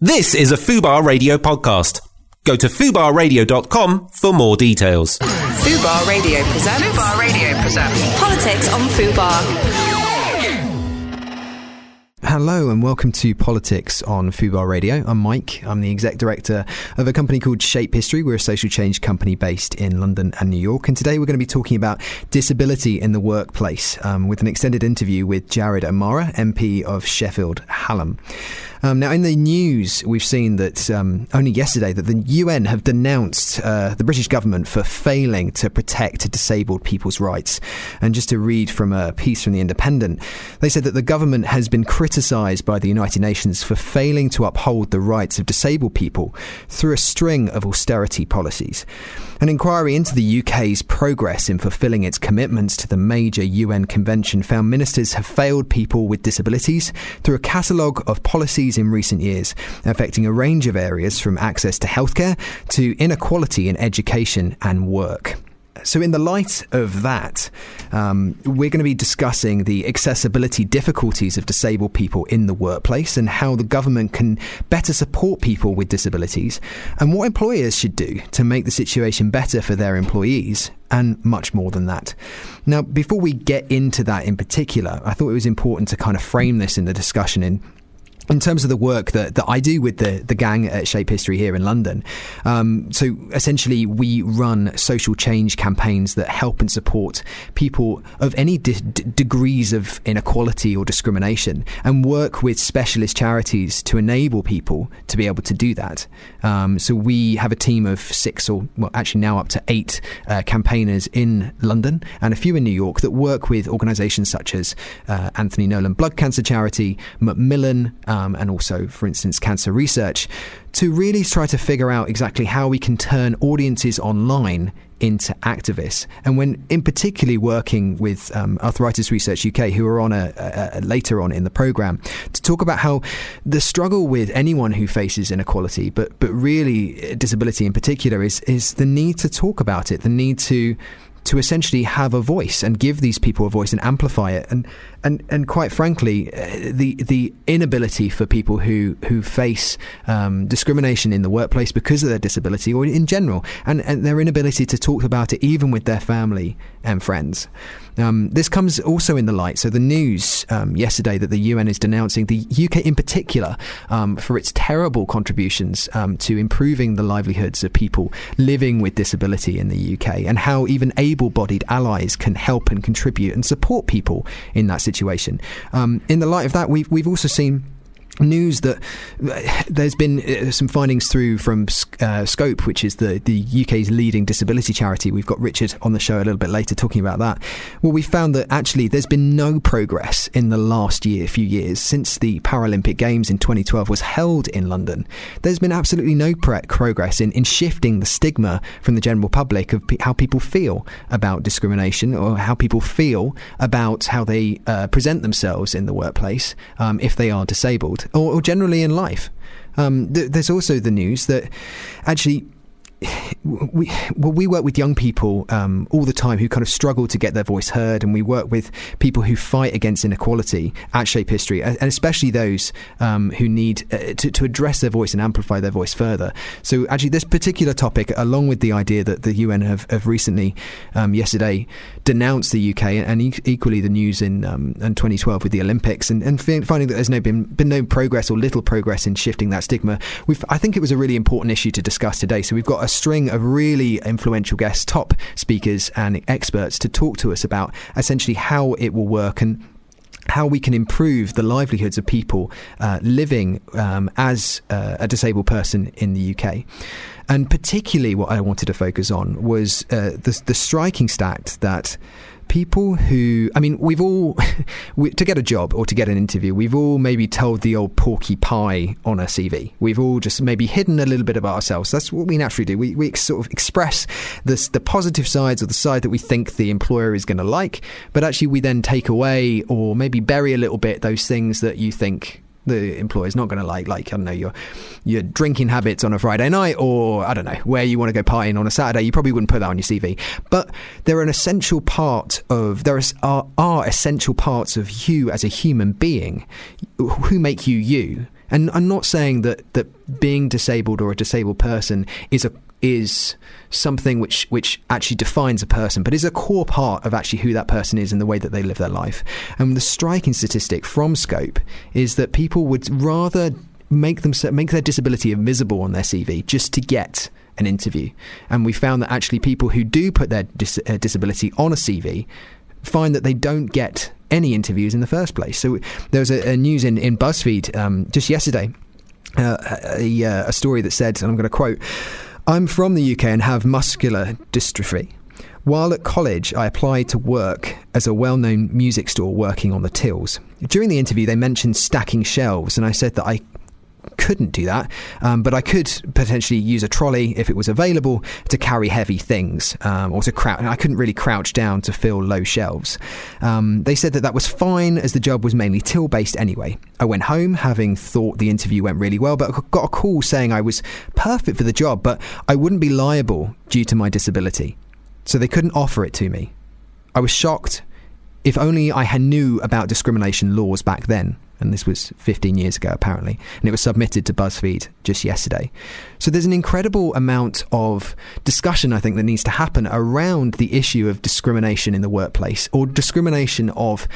This is a Fubar Radio podcast. Go to fubarradio.com for more details. Fubar Radio presents. Fubar Radio presents. Politics on Fubar. Hello and welcome to Politics on Fubar Radio. I'm Mike. I'm the exec director of a company called Shape History. We're a social change company based in London and New York. And today we're going to be talking about disability in the workplace um, with an extended interview with Jared O'Mara, MP of Sheffield Hallam. Um, now, in the news, we've seen that um, only yesterday that the UN have denounced uh, the British government for failing to protect disabled people's rights. And just to read from a piece from the Independent, they said that the government has been criticised by the United Nations for failing to uphold the rights of disabled people through a string of austerity policies. An inquiry into the UK's progress in fulfilling its commitments to the major UN convention found ministers have failed people with disabilities through a catalogue of policies in recent years, affecting a range of areas from access to healthcare to inequality in education and work. So, in the light of that, um, we're going to be discussing the accessibility difficulties of disabled people in the workplace and how the government can better support people with disabilities and what employers should do to make the situation better for their employees and much more than that. Now, before we get into that in particular, I thought it was important to kind of frame this in the discussion in in terms of the work that, that I do with the, the gang at Shape History here in London, um, so essentially we run social change campaigns that help and support people of any de- degrees of inequality or discrimination and work with specialist charities to enable people to be able to do that. Um, so we have a team of six or, well, actually now up to eight uh, campaigners in London and a few in New York that work with organisations such as uh, Anthony Nolan Blood Cancer Charity, Macmillan, um, and also, for instance, cancer research, to really try to figure out exactly how we can turn audiences online into activists. And when, in particularly, working with um, Arthritis Research UK, who are on a, a, a later on in the program, to talk about how the struggle with anyone who faces inequality, but but really disability in particular, is is the need to talk about it, the need to to essentially have a voice and give these people a voice and amplify it. And and and quite frankly, uh, the the inability for people who who face um, discrimination in the workplace because of their disability or in general, and, and their inability to talk about it even with their family and friends. Um, this comes also in the light. So the news um, yesterday that the UN is denouncing the UK in particular um, for its terrible contributions um, to improving the livelihoods of people living with disability in the UK, and how even able-bodied allies can help and contribute and support people in that situation. Um, in the light of that, we've we've also seen news that uh, there's been uh, some findings through from uh, Scope, which is the, the UK's leading disability charity. We've got Richard on the show a little bit later talking about that. Well, we found that actually there's been no progress in the last year, few years, since the Paralympic Games in 2012 was held in London. There's been absolutely no progress in, in shifting the stigma from the general public of how people feel about discrimination or how people feel about how they uh, present themselves in the workplace um, if they are disabled or, or generally in life. Um, th- there's also the news that actually we well we work with young people um, all the time who kind of struggle to get their voice heard, and we work with people who fight against inequality at Shape History, and especially those um, who need uh, to, to address their voice and amplify their voice further. So actually, this particular topic, along with the idea that the UN have, have recently um, yesterday denounced the UK and e- equally the news in um, in 2012 with the Olympics, and, and finding that there's no been been no progress or little progress in shifting that stigma, we've I think it was a really important issue to discuss today. So we've got a string of really influential guests, top speakers and experts to talk to us about essentially how it will work and how we can improve the livelihoods of people uh, living um, as uh, a disabled person in the UK. And particularly, what I wanted to focus on was uh, the, the striking stat that people who, I mean, we've all, we, to get a job or to get an interview, we've all maybe told the old porky pie on a CV. We've all just maybe hidden a little bit about ourselves. That's what we naturally do. We, we sort of express this, the positive sides or the side that we think the employer is going to like, but actually we then take away or maybe bury a little bit those things that you think the employer's not going to like, like I don't know, your your drinking habits on a Friday night, or I don't know where you want to go partying on a Saturday. You probably wouldn't put that on your CV, but they're an essential part of there are, are essential parts of you as a human being who make you you And I'm not saying that, that being disabled or a disabled person is a is something which which actually defines a person, but is a core part of actually who that person is and the way that they live their life. And the striking statistic from Scope is that people would rather make them make their disability invisible on their CV just to get an interview. And we found that actually people who do put their dis- uh, disability on a CV find that they don't get any interviews in the first place. So there was a, a news in, in BuzzFeed um, just yesterday, uh, a, a story that said, and I'm going to quote, I'm from the UK and have muscular dystrophy. While at college, I applied to work as a well known music store working on the tills. During the interview, they mentioned stacking shelves, and I said that I couldn't do that, um, but I could potentially use a trolley if it was available to carry heavy things um, or to crouch. I couldn't really crouch down to fill low shelves. Um, they said that that was fine as the job was mainly till based anyway. I went home having thought the interview went really well, but got a call saying I was perfect for the job, but I wouldn't be liable due to my disability. So they couldn't offer it to me. I was shocked. If only I had knew about discrimination laws back then and this was 15 years ago apparently, and it was submitted to BuzzFeed just yesterday. So there's an incredible amount of discussion I think that needs to happen around the issue of discrimination in the workplace or discrimination of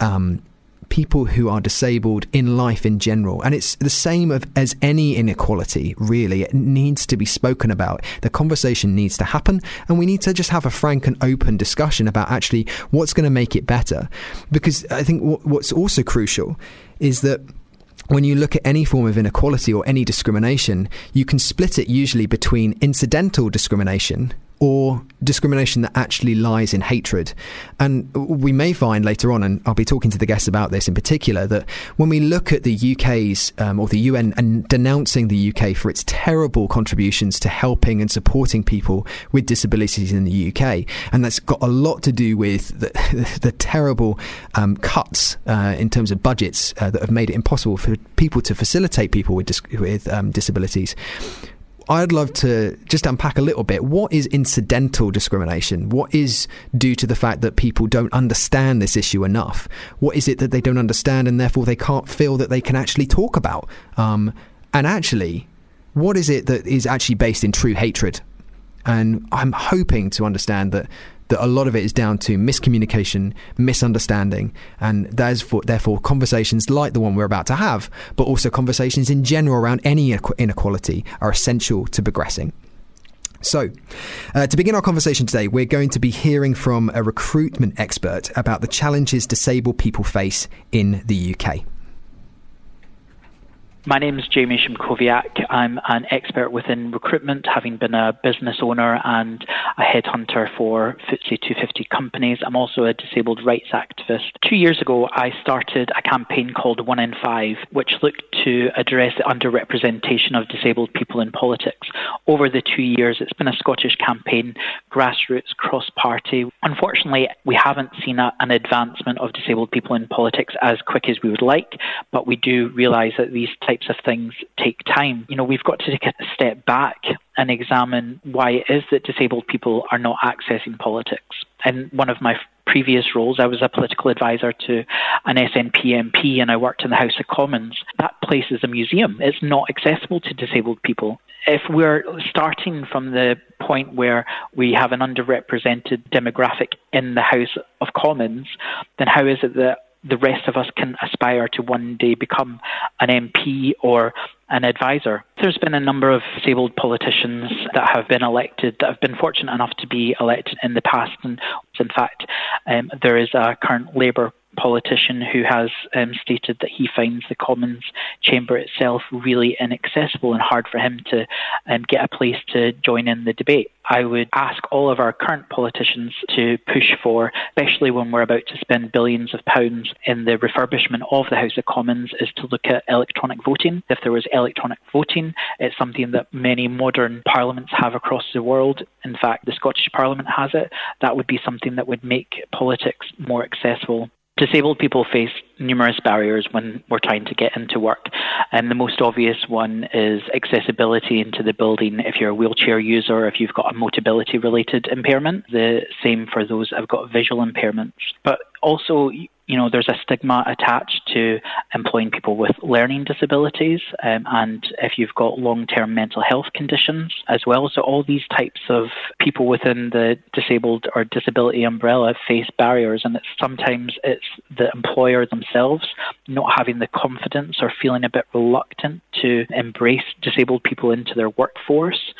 um, people who are disabled in life in general. And it's the same of, as any inequality, really. It needs to be spoken about. The conversation needs to happen, and we need to just have a frank and open discussion about actually what's going to make it better. Because I think what's also crucial is that when you look at any form of inequality or any discrimination, you can split it usually between incidental discrimination, or discrimination that actually lies in hatred. And we may find later on, and I'll be talking to the guests about this in particular, that when we look at the UK's um, or the UN and denouncing the UK for its terrible contributions to helping and supporting people with disabilities in the UK, and that's got a lot to do with the, the terrible um, cuts uh, in terms of budgets uh, that have made it impossible for people to facilitate people with, dis- with um, disabilities I'd love to just unpack a little bit. What is incidental discrimination? What is due to the fact that people don't understand this issue enough? What is it that they don't understand and therefore they can't feel that they can actually talk about? Um, and actually, what is it that is actually based in true hatred? And I'm hoping to understand that that a lot of it is down to miscommunication, misunderstanding, and therefore, therefore conversations like the one we're about to have, but also conversations in general around any inequality are essential to progressing. So, uh, to begin our conversation today, we're going to be hearing from a recruitment expert about the challenges disabled people face in the UK. My name is Jamie Szymkowiak. I'm an expert within recruitment, having been a business owner and a headhunter for FTSE 250 companies. I'm also a disabled rights activist. Two years ago, I started a campaign called One in Five, which looked to address the underrepresentation of disabled people in politics. Over the two years, it's been a Scottish campaign, grassroots, cross party. Unfortunately, we haven't seen a, an advancement of disabled people in politics as quick as we would like, but we do realise that these types of things take time. You know, we've got to take a step back and examine why it is that disabled people are not accessing politics. In one of my previous roles, I was a political advisor to an SNP MP and I worked in the House of Commons. That place is a museum. It's not accessible to disabled people. If we're starting from the point where we have an underrepresented demographic in the House of Commons, then how is it that the rest of us can aspire to one day become an MP or an advisor. There's been a number of disabled politicians that have been elected, that have been fortunate enough to be elected in the past. And in fact, um, there is a current Labour politician who has um, stated that he finds the Commons chamber itself really inaccessible and hard for him to um, get a place to join in the debate. I would ask all of our current politicians to push for, especially when we're about to spend billions of pounds in the refurbishment of the House of Commons, is to look at electronic voting. If there was electronic voting, it's something that many modern parliaments have across the world. In fact, the Scottish Parliament has it. That would be something that would make politics more accessible disabled people face numerous barriers when we're trying to get into work. And the most obvious one is accessibility into the building if you're a wheelchair user, if you've got a mobility related impairment. The same for those that have got visual impairments. But also, you know, there's a stigma attached to employing people with learning disabilities, um, and if you've got long-term mental health conditions as well. So all these types of people within the disabled or disability umbrella face barriers, and it's sometimes it's the employer themselves not having the confidence or feeling a bit reluctant to embrace disabled people into their workforce.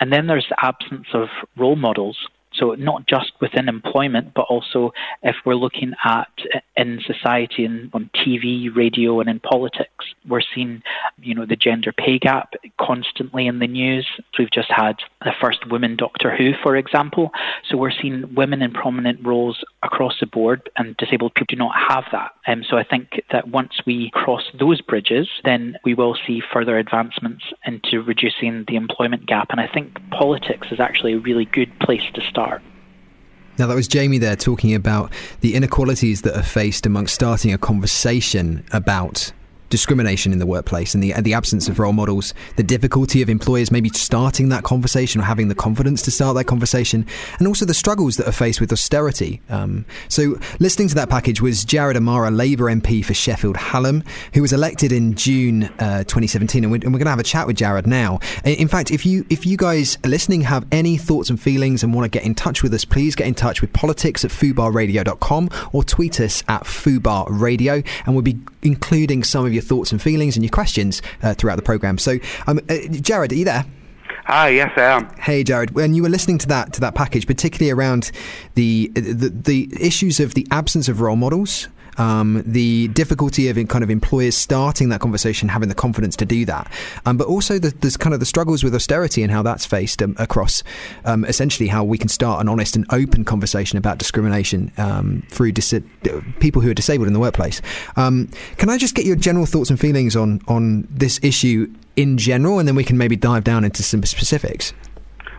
And then there's the absence of role models. So not just within employment, but also if we're looking at in society and on TV, radio, and in politics, we're seeing, you know, the gender pay gap constantly in the news. We've just had the first woman Doctor Who, for example. So we're seeing women in prominent roles across the board, and disabled people do not have that. Um, so I think that once we cross those bridges, then we will see further advancements into reducing the employment gap. And I think politics is actually a really good place to start. Now, that was Jamie there talking about the inequalities that are faced amongst starting a conversation about discrimination in the workplace and the, the absence of role models, the difficulty of employers maybe starting that conversation or having the confidence to start that conversation, and also the struggles that are faced with austerity. Um, so, listening to that package was Jared O'Mara, Labour MP for Sheffield Hallam, who was elected in June uh, 2017, and we're, and we're going to have a chat with Jared now. In fact, if you if you guys listening have any thoughts and feelings and want to get in touch with us, please get in touch with politics at fubarradio.com or tweet us at fubarradio, and we'll be including some of your thoughts and feelings and your questions uh, throughout the program. So, um, uh, Jared, are you there? Hi, yes, I am. Hey, Jared. When you were listening to that to that package, particularly around the the, the issues of the absence of role models um, the difficulty of kind of employers starting that conversation, having the confidence to do that, um, but also the, there's kind of the struggles with austerity and how that's faced um, across um, essentially how we can start an honest and open conversation about discrimination um, through dis- people who are disabled in the workplace. Um, can I just get your general thoughts and feelings on on this issue in general, and then we can maybe dive down into some specifics?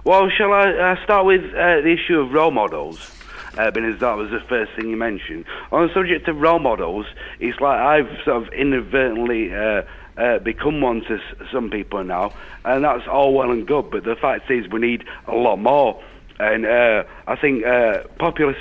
Well, shall I uh, start with uh, the issue of role models? Uh, because that was the first thing you mentioned. On the subject of role models, it's like I've sort of inadvertently uh, uh, become one to some people now, and that's all well and good. But the fact is, we need a lot more. And uh, I think uh, popular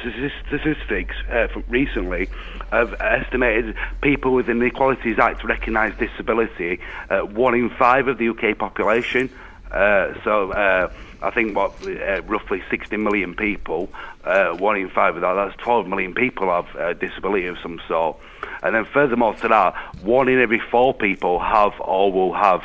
statistics uh, recently have estimated people with the Equalities Act recognised disability at one in five of the UK population. Uh, so uh, I think what uh, roughly 60 million people, uh, one in five of that, that's 12 million people have a uh, disability of some sort. And then furthermore to that, one in every four people have or will have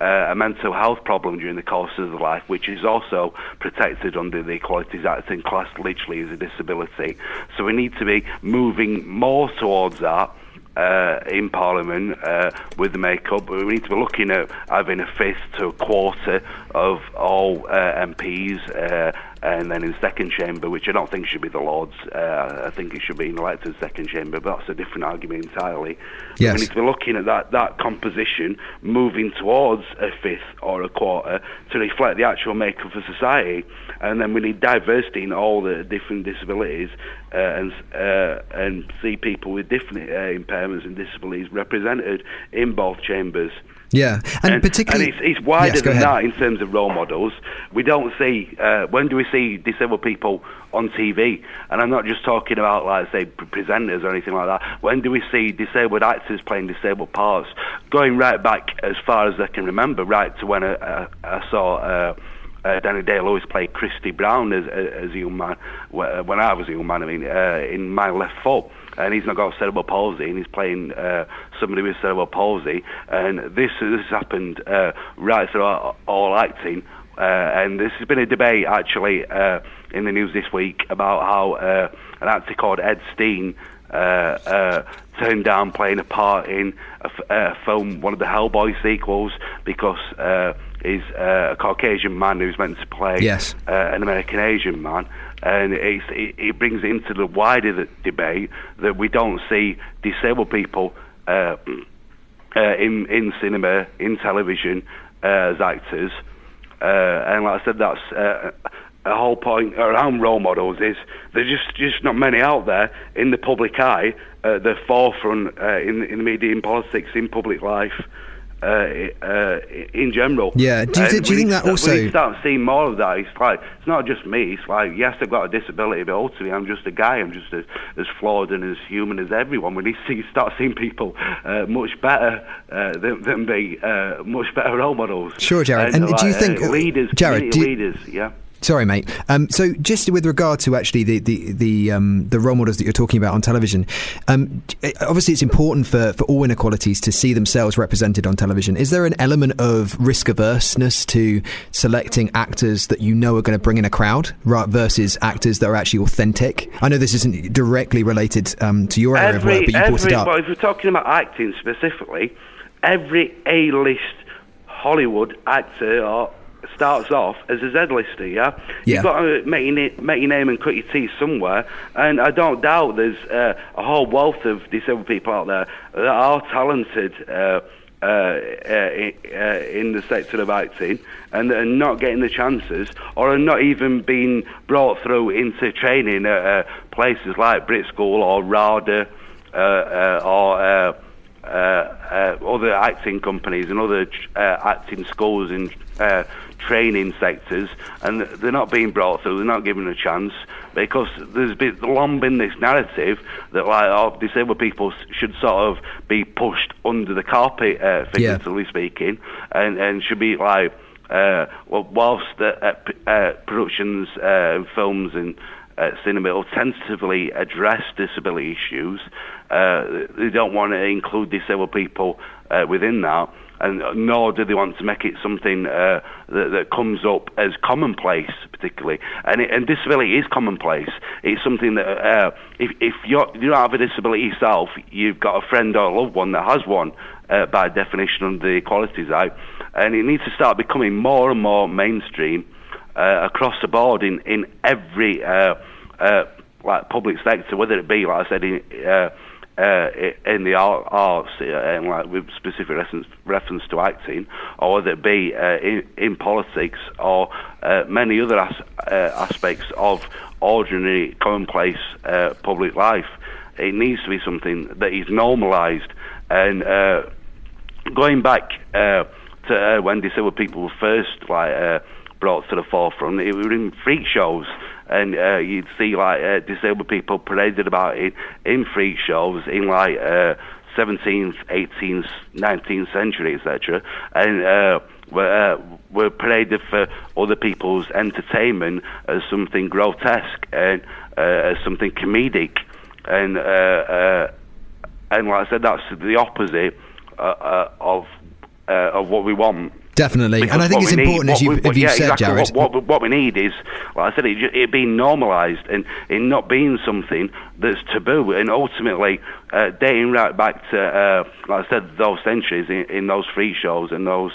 uh, a mental health problem during the course of their life, which is also protected under the Equalities Act and classed literally as a disability. So we need to be moving more towards that uh, in Parliament uh, with the makeup. We need to be looking at having a fifth to a quarter of all uh, MPs, uh, and then in second chamber, which I don't think should be the Lords. Uh, I think it should be an elected second chamber, but that's a different argument entirely. Yes. We need to be looking at that, that composition, moving towards a fifth or a quarter to reflect the actual makeup of society and then we need diversity in all the different disabilities uh, and uh, and see people with different uh, impairments and disabilities represented in both chambers. Yeah, and, and particularly, and it's, it's wider yes, than that in terms of role models. We don't see uh, when do we see disabled people on TV? And I'm not just talking about like say presenters or anything like that. When do we see disabled actors playing disabled parts? Going right back as far as I can remember, right to when I, I, I saw. Uh, uh, Daniel Day-Lewis played Christy Brown as, as a young man, when I was a young man, I mean, uh, in My Left Foot. And he's not got cerebral palsy, and he's playing uh, somebody with cerebral palsy. And this this has happened uh, right through all, all acting. Uh, and this has been a debate actually uh, in the news this week about how uh, an actor called Ed Skrein. uh, uh, turned down playing a part in a, a film, one of the Hellboy sequels, because uh, is uh, a Caucasian man who's meant to play yes. uh, an American Asian man. And it, brings into the wider debate that we don't see disabled people uh, uh in, in cinema, in television, uh, as actors. Uh, and like I said, that's a whole point around role models is there's just just not many out there in the public eye, uh, the forefront uh, in in the media, in politics, in public life, uh, uh, in general. Yeah. Do you, And do you think that to- also? We start seeing more of that. It's like it's not just me. It's like yes, I've got a disability, but ultimately I'm just a guy. I'm just as, as flawed and as human as everyone. We need to see, start seeing people uh, much better uh, than, than me, uh, much better role models. Sure, Jared. And do you think- leaders, Jared, do you- leaders? Yeah. Sorry, mate. Um, so, just with regard to actually the the the, um, the role models that you're talking about on television, um, obviously it's important for, for all inequalities to see themselves represented on television. Is there an element of risk averseness to selecting actors that you know are going to bring in a crowd, right, versus actors that are actually authentic? I know this isn't directly related um, to your area of work, but you brought it up. Well, if we're talking about acting specifically, every A-list Hollywood actor or starts off as a Z-lister, yeah? Yeah. You've got to make your, na- make your name and cut your teeth somewhere, and I don't doubt there's uh, a whole wealth of disabled people out there that are talented uh, uh, uh, in, uh, in the sector of acting and are not getting the chances or are not even being brought through into training at uh, places like Brit School or RADA uh, uh, or uh, uh, uh, other acting companies and other uh, acting schools uh, training sectors, and they're not being brought through. They're not given a chance because there's been long been this narrative that like oh, disabled people should sort of be pushed under the carpet, uh, figuratively speaking, and and should be like. Uh, well, whilst uh, uh, p- uh, productions uh, and films and uh, cinema will tentatively address disability issues. Uh, they don't want to include disabled people uh, within that, and nor do they want to make it something uh, that, that comes up as commonplace, particularly. And, it, and disability is commonplace. It's something that uh, if, if you're, you don't have a disability yourself, you've got a friend or a loved one that has one. Uh, by definition, under the Equalities Act, and it needs to start becoming more and more mainstream uh, across the board in in every uh, uh, like public sector, whether it be like I said in uh, in the art, arts uh, and like with specific reference, reference to acting, or whether it be uh, in, in politics or uh, many other as, uh, aspects of ordinary, commonplace uh, public life. It needs to be something that is normalised and. Going back to when disabled people were first like brought to the forefront, it was in freak shows, and uh, you'd see like uh, disabled people paraded about in, in freak shows in like uh, 17th, 18th, 19th century, etc., and uh, were, uh, were paraded for other people's entertainment as something grotesque and uh, as something comedic, and uh, uh, and like I said, that's the opposite uh, of of what we want. Definitely, Because and I think it's we need- important, as you, we- if what- yeah, said, exactly. Jared. What, what, what we need is, like I said, it, it being normalised and in not being something that's taboo, and ultimately uh, dating right back to, uh, like I said, those centuries in, in those free shows and those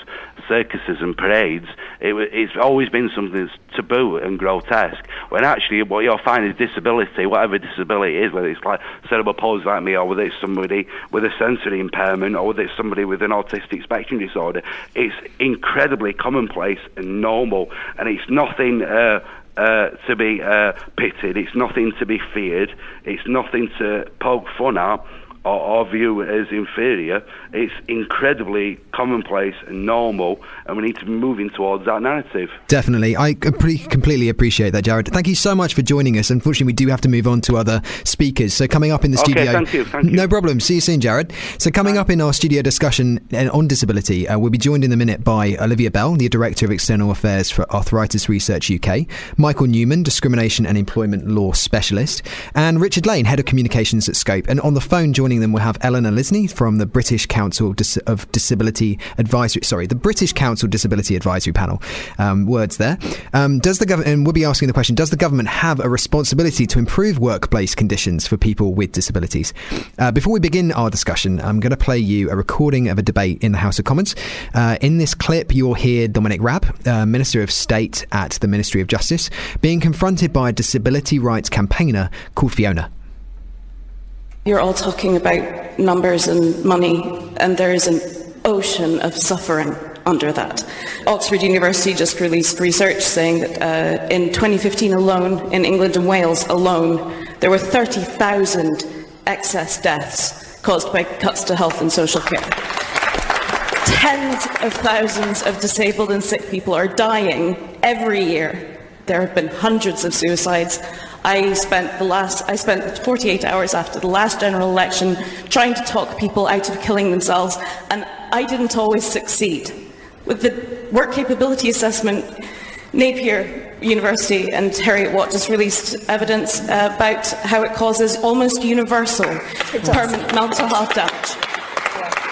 circuses and parades. It, it's always been something that's taboo and grotesque. When actually, what you'll find is disability, whatever disability it is, whether it's like cerebral palsy like me, or whether it's somebody with a sensory impairment, or whether it's somebody with an autistic spectrum disorder, it's incredibly commonplace and normal, and it's nothing. Uh, uh, to be uh, pitied, it's nothing to be feared, it's nothing to poke fun at or view as inferior. It's incredibly commonplace and normal, and we need to be moving towards that narrative. Definitely. I completely, completely appreciate that, Jared. Thank you so much for joining us. Unfortunately, we do have to move on to other speakers. So, coming up in the Okay, studio. thank you, thank you. No problem. See you soon, Jared. So, coming up in our studio discussion uh, on disability, uh, we'll be joined in a minute by Olivia Bell, the Director of External Affairs for Arthritis Research UK, Michael Newman, Discrimination and Employment Law Specialist, and Richard Lane, Head of Communications at Scope. And on the phone joining them, we'll have Eleanor Lisney from the British Council of Disability Advisory, sorry, the British Council Disability Advisory Panel. Um, words there. Um, does the government, and we'll be asking the question, does the government have a responsibility to improve workplace conditions for people with disabilities? Uh, before we begin our discussion, I'm going to play you a recording of a debate in the House of Commons. Uh, in this clip, you'll hear Dominic Raab, uh, Minister of State at the Ministry of Justice, being confronted by a disability rights campaigner called Fiona. You're all talking about numbers and money, and there is an ocean of suffering under that. Oxford University just released research saying that uh, in 2015 alone, in England and Wales alone, there were 30,000 excess deaths caused by cuts to health and social care. tens of thousands of disabled and sick people are dying every year. There have been hundreds of suicides. I spent the last I spent 48 hours after the last general election trying to talk people out of killing themselves and I didn't always succeed. With the work capability assessment Napier University and Heriot-Watt just released evidence uh, about how it causes almost universal permanent mental health damage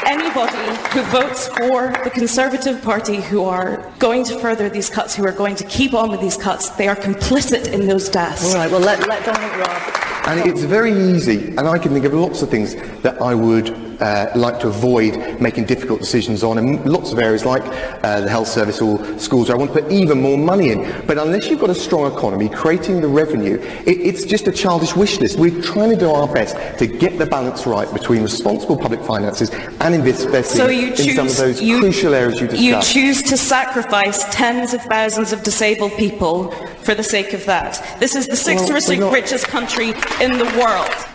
anybody who votes for the Conservative Party who are going to further these cuts, who are going to keep on with these cuts, they are complicit in those deaths. All right, well, let, let Dominic Raab. And it's very easy, and I can think of lots of things that I would uh, like to avoid making difficult decisions on in lots of areas like uh, the health service or schools where I want to put even more money in. But unless you've got a strong economy, creating the revenue, it, it's just a childish wish list. We're trying to do our best to get the balance right between responsible public finances and investing so you choose, in some of those you, crucial areas you discussed. You choose to sacrifice tens of thousands of disabled people for the sake of that. This is the sixth well, richest country in the world.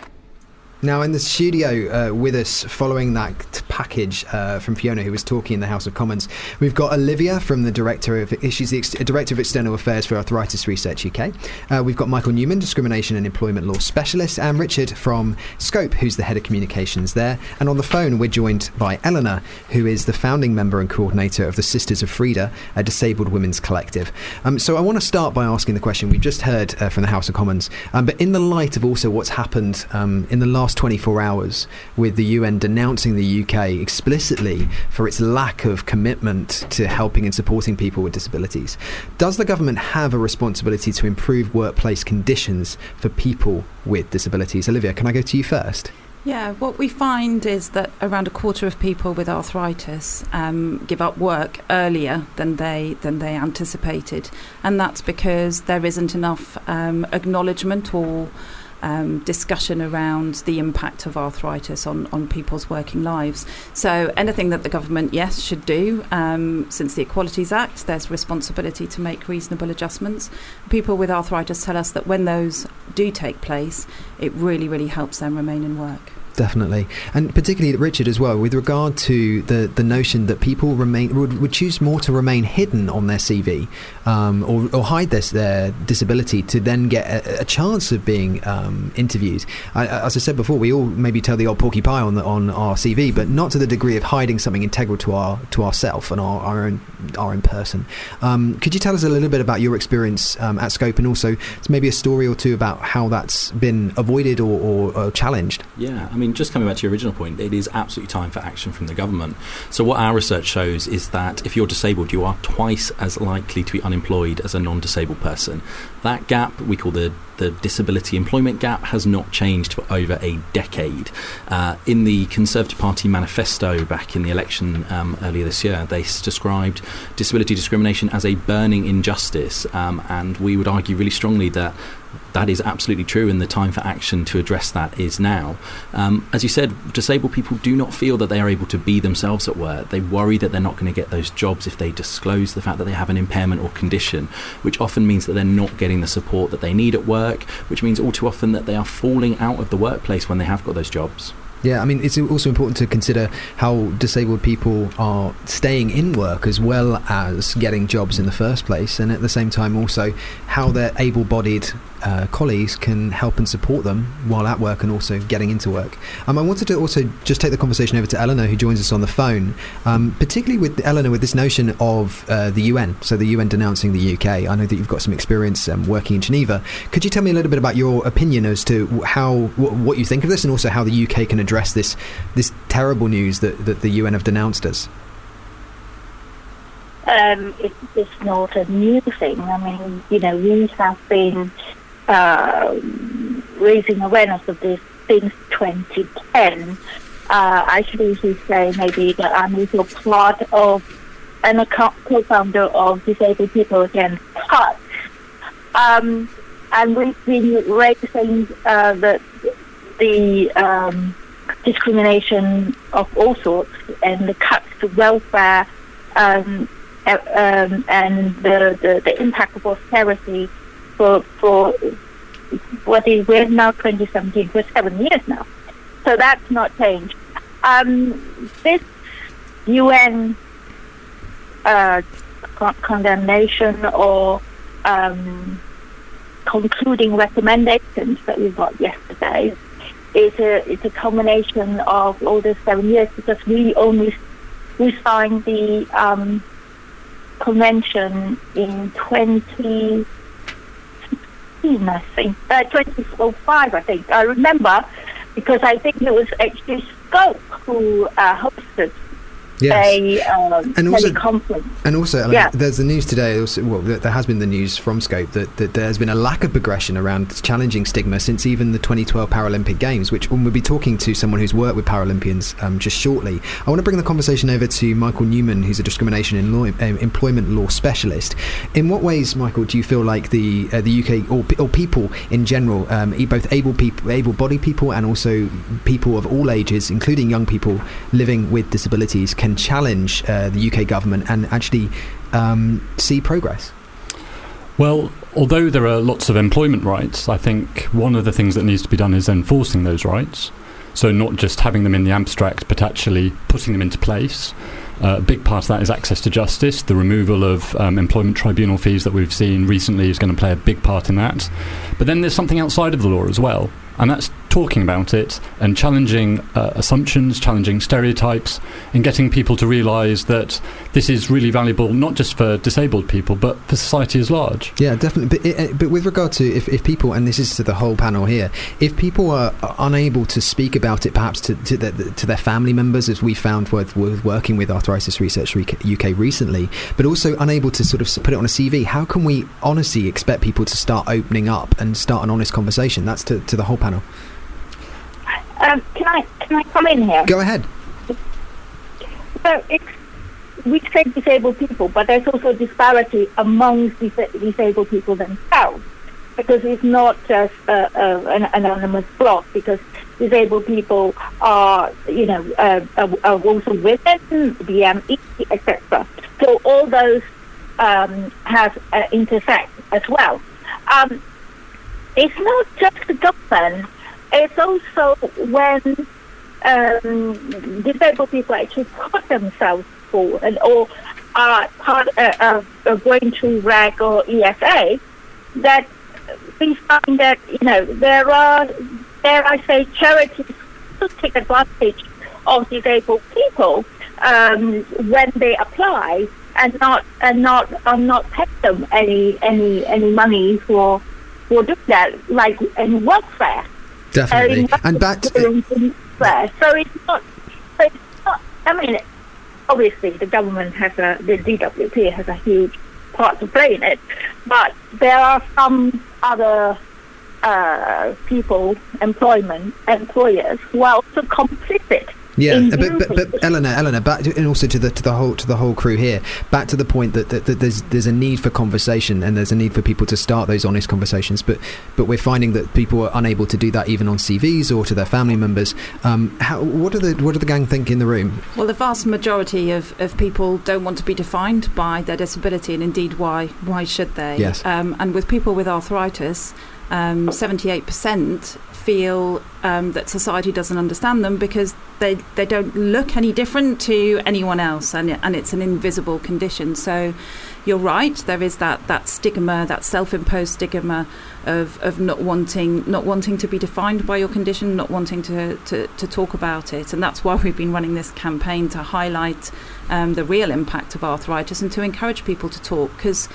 Now, in the studio uh, with us, following that package uh, from Fiona, who was talking in the House of Commons, we've got Olivia from the director of she's the ex- director of external affairs for Arthritis Research UK. Uh, we've got Michael Newman, discrimination and employment law specialist, and Richard from Scope, who's the head of communications there. And on the phone, we're joined by Eleanor, who is the founding member and coordinator of the Sisters of Frida, a disabled women's collective. Um, so I want to start by asking the question we've just heard uh, from the House of Commons, um, but in the light of also what's happened um, in the last 24 hours with the UN denouncing the UK explicitly for its lack of commitment to helping and supporting people with disabilities. Does the government have a responsibility to improve workplace conditions for people with disabilities? Olivia, can I go to you first? Yeah, what we find is that around a quarter of people with arthritis um, give up work earlier than they than they anticipated, and that's because there isn't enough um, acknowledgement or um, discussion around the impact of arthritis on, on people's working lives. So, anything that the government, yes, should do, um, since the Equalities Act, there's responsibility to make reasonable adjustments. People with arthritis tell us that when those do take place, it really, really helps them remain in work definitely, and particularly Richard as well, with regard to the the notion that people remain would, would choose more to remain hidden on their CV um, or, or, hide this their disability to then get a, a chance of being um, interviewed. I, as I said before, we all maybe tell the old porky pie on the, on our CV, but not to the degree of hiding something integral to our to ourself and our, our own our own person. Um, could you tell us a little bit about your experience um, at Scope and also maybe a story or two about how that's been avoided or, or, or challenged? Yeah, I mean, just coming back to your original point, it is absolutely time for action from the government. So what our research shows is that if you're disabled, you are twice as likely to be unemployed as a non-disabled person. That gap we call the the disability employment gap has not changed for over a decade. Uh, in the Conservative Party manifesto back in the election um, earlier this year, they described disability discrimination as a burning injustice, um, and we would argue really strongly that that is absolutely true, and the time for action to address that is now. Um, as you said, disabled people do not feel that they are able to be themselves at work. They worry that they're not going to get those jobs if they disclose the fact that they have an impairment or condition, which often means that they're not getting the support that they need at work, which means all too often that they are falling out of the workplace when they have got those jobs. Yeah, I mean, it's also important to consider how disabled people are staying in work as well as getting jobs in the first place, and at the same time, also how they're able bodied uh, colleagues can help and support them while at work and also getting into work. Um, I wanted to also just take the conversation over to Eleanor, who joins us on the phone, um, particularly with Eleanor with this notion of uh, the UN, so the UN denouncing the UK. I know that you've got some experience um, working in Geneva. Could you tell me a little bit about your opinion as to how what you think of this, and also how the UK can address this this terrible news that, that the UN have denounced us? Um, it, it's not a new thing. I mean, you know, we have been uh, raising awareness of this since 2010. Uh, actually, he's saying maybe that I'm part of and a co-founder of Disabled People Against Touch. Um, and we've been raising uh, the, the um, discrimination of all sorts and the cuts to welfare um, um, and the, the, the impact of austerity for for what is we're now 2017 for seven years now. So that's not changed. Um, this UN uh, con- condemnation or um, concluding recommendations that we got yesterday is a it's a culmination of all the seven years because we only we signed the um, convention in 2016, I think, uh, 2005, I think. I remember because I think it was actually Scope who uh, hosted Yes. a um, And also-. And also, Ellen, Yeah. there's the news today. Also, well, there has been the news from Scope that, that there has been a lack of progression around challenging stigma since even the 2012 Paralympic Games. Which when we'll be talking to someone who's worked with Paralympians um, just shortly. I want to bring the conversation over to Michael Newman, who's a discrimination in law, uh, employment law specialist. In what ways, Michael, do you feel like the uh, the UK or, or people in general, um, both able people, able-bodied people, and also people of all ages, including young people living with disabilities, can challenge uh, the UK government and actually um, see progress? Well, although there are lots of employment rights, I think one of the things that needs to be done is enforcing those rights. So, not just having them in the abstract, but actually putting them into place. Uh, a big part of that is access to justice. The removal of um, employment tribunal fees that we've seen recently is going to play a big part in that. But then there's something outside of the law as well, and that's talking about it and challenging uh, assumptions, challenging stereotypes, and getting people to realise that this is really valuable not just for disabled people but for society as large. Yeah, definitely. But, uh, but with regard to if, if people, and this is to the whole panel here, if people are unable to speak about it, perhaps to to, the, to their family members, as we found with, with working with Arthritis Research UK recently, but also unable to sort of put it on a CV, how can we honestly expect people to start opening up and start an honest conversation? That's to, to the whole panel. Um, can I can I come in here? Go ahead. So it's we say disabled people, but there's also disparity amongst dis- disabled people themselves because it's not just uh, uh, an anonymous blog because disabled people are, you know, uh, are, are also women, BME, etc. So all those um, have uh, intersect as well. Um, it's not just the government; it's also when um, disabled people actually put themselves forward or are part uh, of, of going to RAG or ESA, that we find that you know there are, dare I say, charities take advantage of disabled people um, when they apply and not and not and not pay them any any any money for for doing that, like in welfare. Definitely. Uh, and back to, welfare. So it's not. So it's not. I mean, obviously the government has a the DWP has a huge part to play in it, but there are some other uh, people, employment employers who are also complicit. Yeah, but, but but Eleanor, Eleanor, back to, and also to the to the whole to the whole crew here. Back to the point that, that, that there's there's a need for conversation and there's a need for people to start those honest conversations. But but we're finding that people are unable to do that even on CVs or to their family members. Um, how, what do the what do the gang think in the room? Well, the vast majority of, of people don't want to be defined by their disability, and indeed, why why should they? Yes. Um, and with people with arthritis, um, 78% feel um, that society doesn't understand them because they they don't look any different to anyone else, and and it's an invisible condition. So. You're right. There is that, that stigma, that self-imposed stigma of, of not wanting not wanting to be defined by your condition, not wanting to, to, to talk about it, and that's why we've been running this campaign to highlight um, the real impact of arthritis and to encourage people to talk because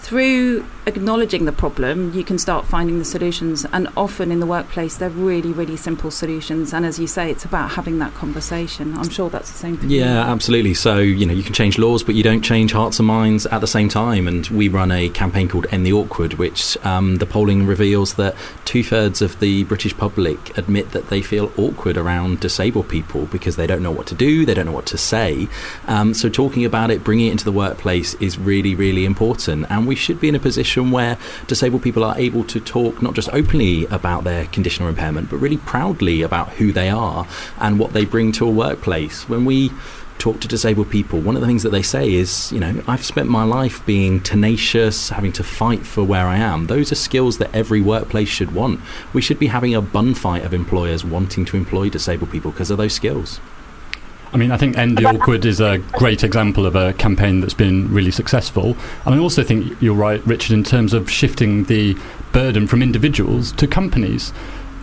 through acknowledging the problem, you can start finding the solutions. And often in the workplace, they're really, really simple solutions. And as you say, it's about having that conversation. I'm sure that's the same thing. Yeah, absolutely. So, you know, you can change laws, but you don't change hearts and minds at the same time. And we run a campaign called End the Awkward, which um, the polling reveals that two thirds of the British public admit that they feel awkward around disabled people because they don't know what to do, they don't know what to say. Um, so, talking about it, bringing it into the workplace is really, really important. And we should be in a position where disabled people are able to talk not just openly about their condition or impairment, but really proudly about who they are and what they bring to a workplace. When we talk to disabled people, one of the things that they say is, you know, I've spent my life being tenacious, having to fight for where I am. Those are skills that every workplace should want. We should be having a bun fight of employers wanting to employ disabled people because of those skills. I mean, I think End the Awkward is a great example of a campaign that's been really successful. And I also think you're right, Richard, in terms of shifting the burden from individuals to companies.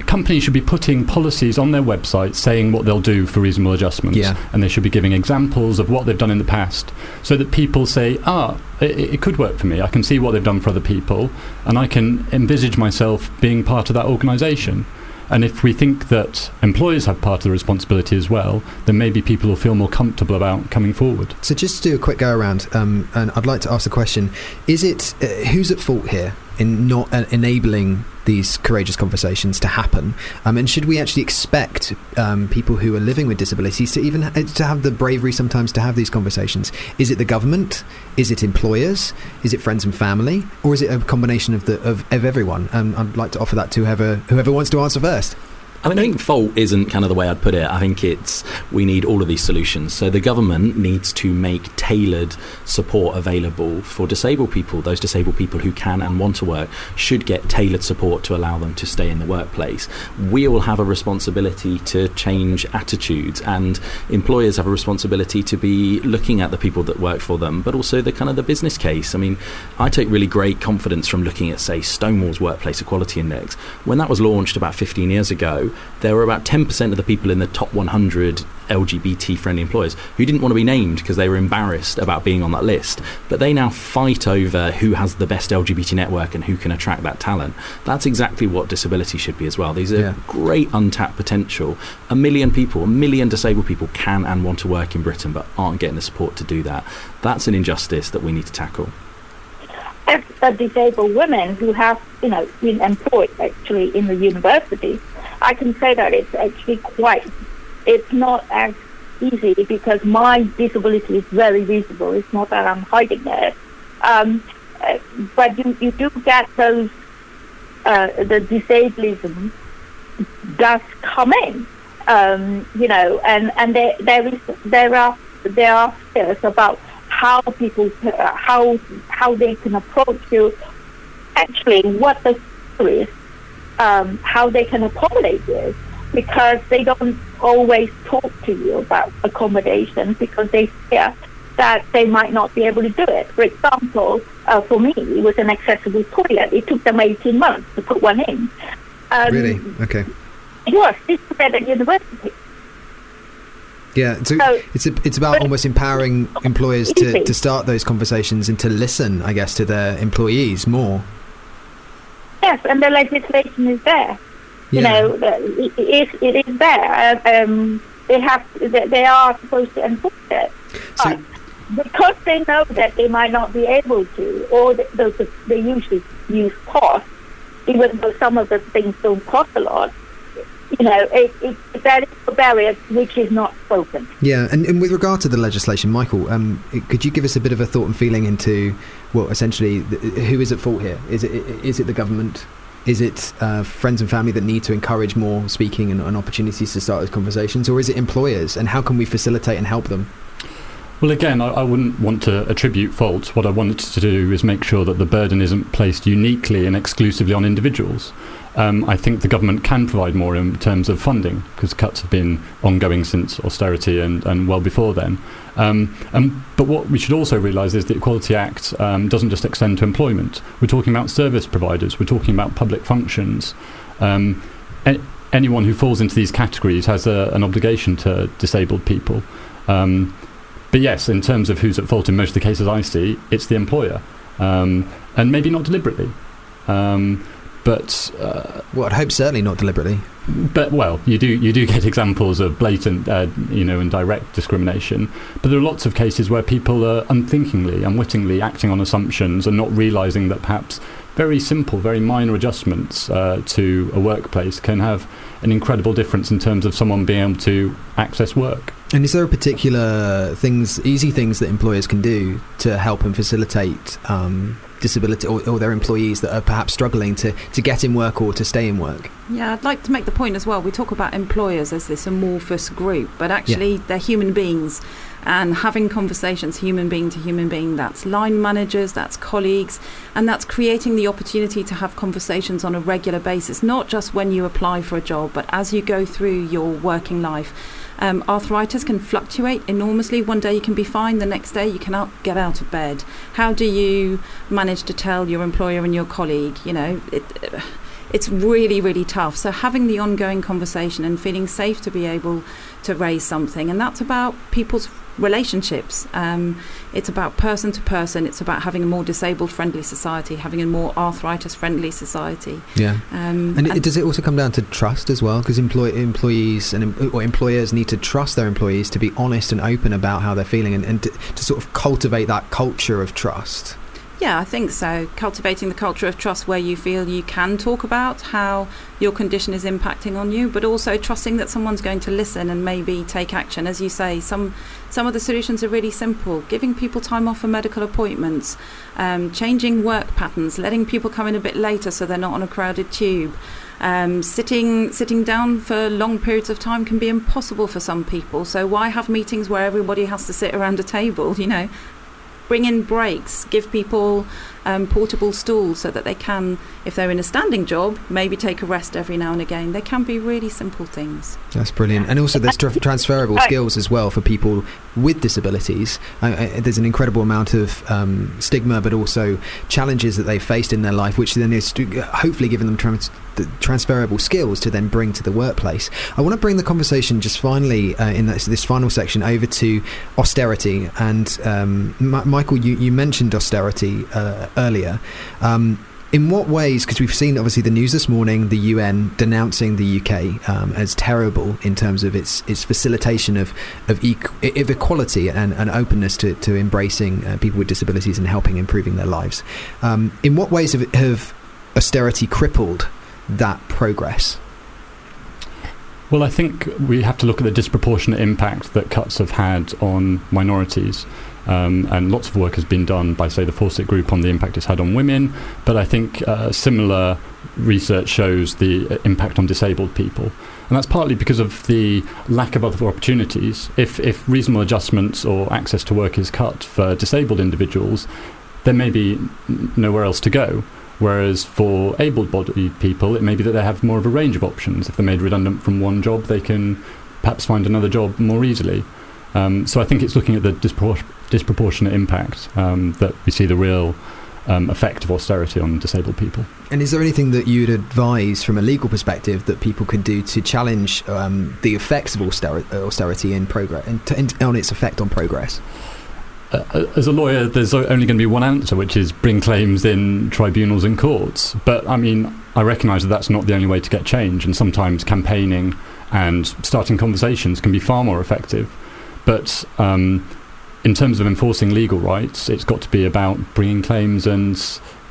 Companies should be putting policies on their website saying what they'll do for reasonable adjustments. Yeah. And they should be giving examples of what they've done in the past so that people say, ah, it, it could work for me. I can see what they've done for other people and I can envisage myself being part of that organisation. And if we think that employers have part of the responsibility as well, then maybe people will feel more comfortable about coming forward. So just to do a quick go around, um, and I'd like to ask the question: Is it uh, who's at fault here in not uh, enabling these courageous conversations to happen? Um, and should we actually expect um, people who are living with disabilities to even ha- to have the bravery sometimes to have these conversations? Is it the government? Is it employers? Is it friends and family? Or is it a combination of the of, of everyone? Um, I'd like to offer that to whoever whoever wants to answer first. I mean, I think fault isn't kind of the way I'd put it. I think it's we need all of these solutions. So the government needs to make tailored support available for disabled people. Those disabled people who can and want to work should get tailored support to allow them to stay in the workplace. We all have a responsibility to change attitudes, and employers have a responsibility to be looking at the people that work for them, but also the kind of the business case. I mean, I take really great confidence from looking at, say, Stonewall's Workplace Equality Index. When that was launched about 15 years ago, there were about 10% of the people in the top 100 LGBT friendly employers who didn't want to be named because they were embarrassed about being on that list. But they now fight over who has the best LGBT network and who can attract that talent. That's exactly what disability should be as well. These are Yeah. great untapped potential. A million people, a million disabled people can and want to work in Britain but aren't getting the support to do that. That's an injustice that we need to tackle. as a disabled woman who have, you know, been employed actually in the university, I can say that it's actually quite, it's not as easy because my disability is very visible. It's not that I'm hiding it. Um, uh, but you, you do get those, uh, the disablism does come in, um, you know, and, and there, there is, there are, there are fears about how people, uh, how, how they can approach you. Actually, what the fear is, um, how they can accommodate you, because they don't always talk to you about accommodation because they fear that they might not be able to do it. For example, uh, for me, it was an accessible toilet. It took them 18 months to put one in. Um, really? Okay. Was. This was at university. Yeah, so So- it's a, it's about almost empowering employers to, to start those conversations and to listen, I guess, to their employees more. Yes, and the legislation is there. You Yeah. know, it, it, is, it is there. Uh, Um, they have, they are supposed to enforce it. But because they know that they might not be able to, or they, they, they usually use cost, even though some of the things don't cost a lot. You know, it, it, that is a barrier which is not spoken. Yeah, and, and with regard to the legislation, Michael, um, could you give us a bit of a thought and feeling into, well, essentially, who is at fault here? Is it is it the government? Is it uh, friends and family that need to encourage more speaking and, and opportunities to start those conversations, or is it employers? And how can we facilitate and help them? Well, again, I, I wouldn't want to attribute fault. What I wanted to do is make sure that the burden isn't placed uniquely and exclusively on individuals. Um, I think the government can provide more in terms of funding because cuts have been ongoing since austerity and, and well before then. Um, and, but what we should also realise is the Equality Act um, doesn't just extend to employment. We're talking about service providers, we're talking about public functions. Um, anyone who falls into these categories has a, an obligation to disabled people. Um, but yes, in terms of who's at fault in most of the cases I see, it's the employer, um, and maybe not deliberately. Um, but uh, well, I'd hope certainly not deliberately. But well, you do you do get examples of blatant, uh, you know, and direct discrimination. But there are lots of cases where people are unthinkingly, unwittingly acting on assumptions and not realizing that perhaps very simple, very minor adjustments uh, to a workplace can have an incredible difference in terms of someone being able to access work. And is there a particular things, easy things that employers can do to help and facilitate um, disability or, or their employees that are perhaps struggling to, to get in work or to stay in work? Yeah, I'd like to make the point as well. We talk about employers as this amorphous group, but actually they're human beings. And having conversations, human being to human being, that's line managers, that's colleagues, and that's creating the opportunity to have conversations on a regular basis, not just when you apply for a job, but as you go through your working life. Um, arthritis can fluctuate enormously. One day you can be fine, the next day you cannot get out of bed. How do you manage to tell your employer and your colleague, you know, it, it's really, really tough. So having the ongoing conversation and feeling safe to be able to raise something, and that's about people's relationships. Um, it's about person to person. It's about having a more disabled friendly society, having a more arthritis friendly society. Yeah. Um, and, it, does it also come down to trust as well? Because employ, employees and em- or employers need to trust their employees to be honest and open about how they're feeling and, and to, to sort of cultivate that culture of trust. Yeah, I think so. Cultivating the culture of trust where you feel you can talk about how your condition is impacting on you, but also trusting that someone's going to listen and maybe take action. As you say, some some of the solutions are really simple: giving people time off for medical appointments, um, changing work patterns, letting people come in a bit later so they're not on a crowded tube. Um, sitting sitting down for long periods of time can be impossible for some people. So why have meetings where everybody has to sit around a table? You know, bring in breaks, give people um, portable stools so that they can, if they're in a standing job, maybe take a rest every now and again. They can be really simple things. That's brilliant. And also, there's tra- transferable skills as well for people with disabilities. Uh, uh, there's an incredible amount of um, stigma, but also challenges that they've faced in their life, which then is hopefully giving them trans- transferable skills to then bring to the workplace. I want to bring the conversation just finally uh, in this, this, final section over to austerity. And um, M- Michael, you, you, mentioned austerity uh, earlier. Um, in what ways, because we've seen obviously the news this morning, the UN denouncing the UK um, as terrible in terms of its its facilitation of of, of equality and, and, openness to, to embracing uh, people with disabilities and helping improving their lives. Um, in what ways have, have austerity crippled that progress? Well, I think we have to look at the disproportionate impact that cuts have had on minorities. Um, and lots of work has been done by, say, the Fawcett Group on the impact it's had on women. But I think uh, similar research shows the uh, impact on disabled people. And that's partly because of the lack of other opportunities. If, if reasonable adjustments or access to work is cut for disabled individuals, there may be nowhere else to go. Whereas for able bodied people, it may be that they have more of a range of options. If they're made redundant from one job, they can perhaps find another job more easily. Um, so I think it's looking at the disproportionate impact um, that we see the real um, effect of austerity on disabled people. And is there anything that you'd advise from a legal perspective that people could do to challenge um, the effects of austerity in progress, in t- in, on its effect on progress? Uh, uh, as a lawyer, there's only going to be one answer, which is bring claims in tribunals and courts. But I mean, I recognise that that's not the only way to get change, and sometimes campaigning and starting conversations can be far more effective. But um, in terms of enforcing legal rights, it's got to be about bringing claims and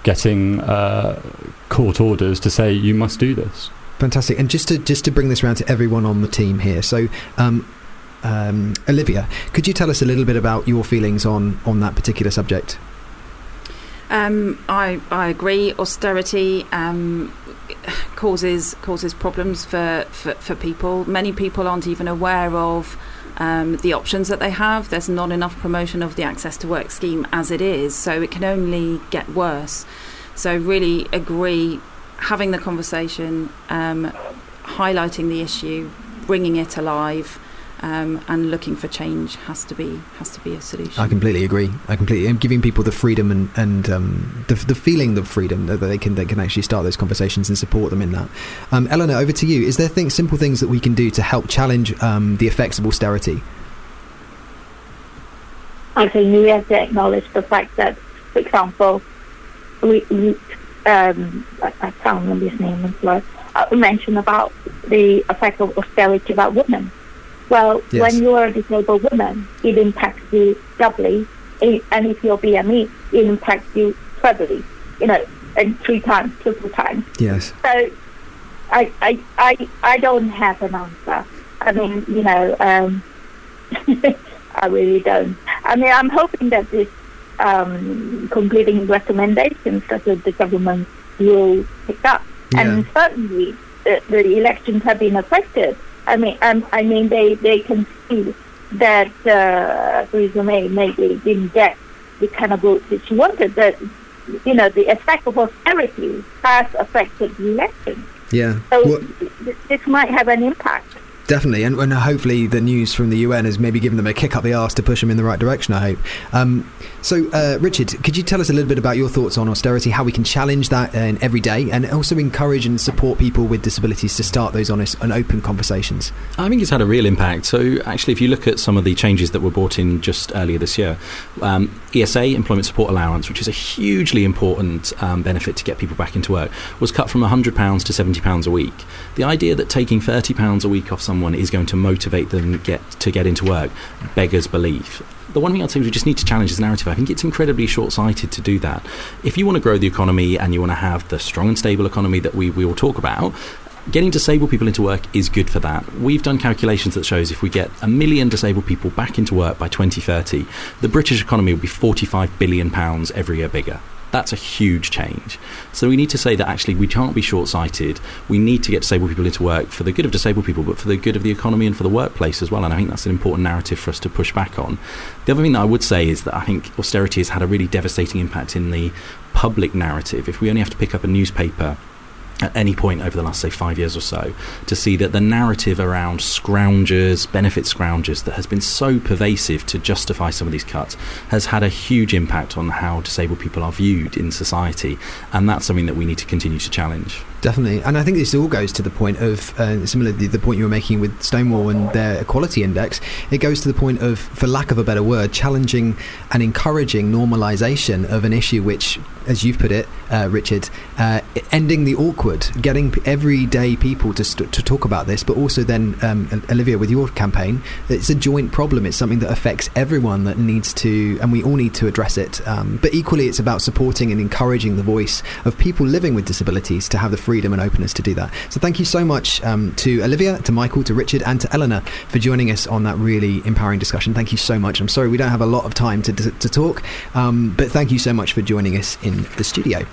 getting uh, court orders to say you must do this. Fantastic. And just to just to bring this around to everyone on the team here, so. Um, um, Olivia, could you tell us a little bit about your feelings on, on that particular subject? Um, I I agree. Austerity um, causes causes problems for, for, for people. Many people aren't even aware of um, the options that they have. There's not enough promotion of the Access to Work scheme as it is, so it can only get worse. So, really agree having the conversation, um, highlighting the issue, bringing it alive um, and looking for change has to be has to be a solution. I completely agree. I completely am giving people the freedom and and um, the, the feeling of freedom that they can they can actually start those conversations and support them in that. Um, Eleanor, over to you. Is there things, simple things that we can do to help challenge um, the effects of austerity? I think we have to acknowledge the fact that, for example, we, we um, I, I can't remember his name, but uh, mentioned about the effect of austerity about women well, yes. when you are a disabled woman, it impacts you doubly, and if you're BME, it impacts you trebly, you know, and three times, triple times. Yes. So, I, I, I, I don't have an answer. I mean, you know, um, I really don't. I mean, I'm hoping that this um, completing recommendations that the government will pick up, yeah. and certainly the, the elections have been affected I mean, um, I mean, they, they can see that uh, Theresa May maybe didn't get the kind of votes that she wanted. That you know, the effect of austerity has affected the election. Yeah. So th- this might have an impact. Definitely, and, and hopefully the news from the UN has maybe given them a kick up the arse to push them in the right direction. I hope. Um, so, uh, Richard, could you tell us a little bit about your thoughts on austerity, how we can challenge that in every day, and also encourage and support people with disabilities to start those honest and open conversations? I think it's had a real impact. So, actually, if you look at some of the changes that were brought in just earlier this year, um, ESA, Employment Support Allowance, which is a hugely important um, benefit to get people back into work, was cut from £100 to £70 a week. The idea that taking £30 a week off someone is going to motivate them get to get into work beggars belief the one thing I'd say is we just need to challenge this narrative. I think it's incredibly short sighted to do that. If you want to grow the economy and you want to have the strong and stable economy that we, we all talk about, getting disabled people into work is good for that. We've done calculations that shows if we get a million disabled people back into work by 2030, the British economy will be 45 billion pounds every year bigger. That's a huge change. So we need to say that actually we can't be short sighted. We need to get disabled people into work for the good of disabled people, but for the good of the economy and for the workplace as well. And I think that's an important narrative for us to push back on. The other thing that I would say is that I think austerity has had a really devastating impact in the public narrative. If we only have to pick up a newspaper at any point over the last, say, five years or so, to see that the narrative around scroungers, benefit scroungers, that has been so pervasive to justify some of these cuts, has had a huge impact on how disabled people are viewed in society. And that's something that we need to continue to challenge. Definitely, and I think this all goes to the point of uh, similarly the point you were making with Stonewall and their equality index. It goes to the point of, for lack of a better word, challenging and encouraging normalisation of an issue which, as you've put it, uh, Richard, uh, ending the awkward, getting everyday people to st- to talk about this, but also then um, Olivia with your campaign, it's a joint problem. It's something that affects everyone that needs to, and we all need to address it. Um, but equally, it's about supporting and encouraging the voice of people living with disabilities to have the freedom and openness to do that. So thank you so much um, to Olivia, to Michael, to Richard, and to Eleanor for joining us on that really empowering discussion. Thank you so much. I'm sorry we don't have a lot of time to, to, to talk, um, but thank you so much for joining us in the studio.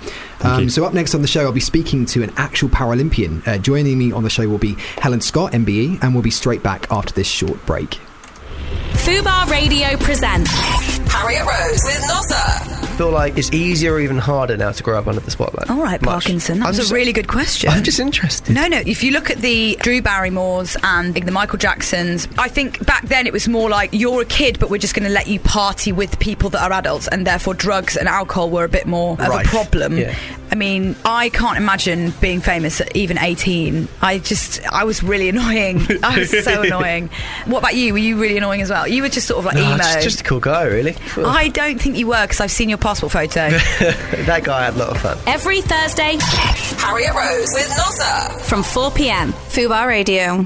Um, so up next on the show, I'll be speaking to an actual Paralympian. Uh, joining me on the show will be Helen Scott, MBE, and we'll be straight back after this short break. Fubar Radio presents Harriet Rose with Nossa. I feel like it's easier or even harder now to grow up under the spotlight? All right, Much. Parkinson. That I'm was just- a really good question. I'm just interested. No, no. If you look at the Drew Barrymores and the Michael Jacksons, I think back then it was more like you're a kid, but we're just going to let you party with people that are adults, and therefore drugs and alcohol were a bit more of Rife, a problem. yeah. I mean, I can't imagine being famous at even 18. I just, I was really annoying. I was so annoying. What about you? Were you really annoying as well? You were just sort of like No, emo. just, just a cool guy, really. I don't think you were because I've seen your passport photo. that guy had a lot of fun. Every Thursday, Harriet Rose with Nossa from 4 p.m. Fubar Radio.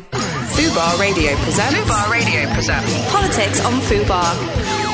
Fubar Radio presents. Fubar Radio presents. Politics on Fubar.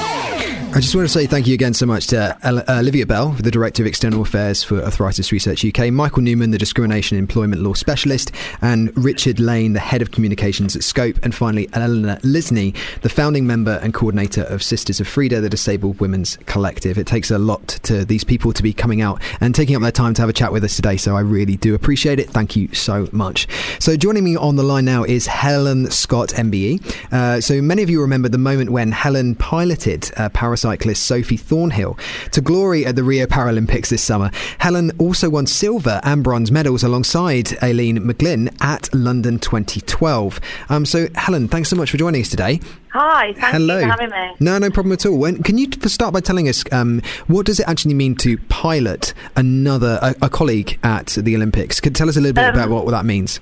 I just want to say thank you again so much to uh, Olivia Bell, the Director of External Affairs for Arthritis Research UK, Michael Newman, the Discrimination Employment Law Specialist, and Richard Lane, the Head of Communications at Scope, and finally Eleanor Lisney, the founding member and coordinator of Sisters of Frida, the Disabled Women's Collective. It takes a lot to these people to be coming out and taking up their time to have a chat with us today, so I really do appreciate it. Thank you so much. So joining me on the line now is Helen Scott, MBE. Uh, so many of you remember the moment when Helen piloted uh, paracyclist Sophie Thornhill to glory at the Rio Paralympics this summer. Helen also won silver and bronze medals alongside Aileen McGlynn at London 2012. Um, so Helen, thanks so much for joining us today. Hi, thank Hello. you for having me. No, no problem at all. When, can you start by telling us um, what does it actually mean to pilot another a, a colleague at the Olympics? Could tell us a little bit Um, about what that means?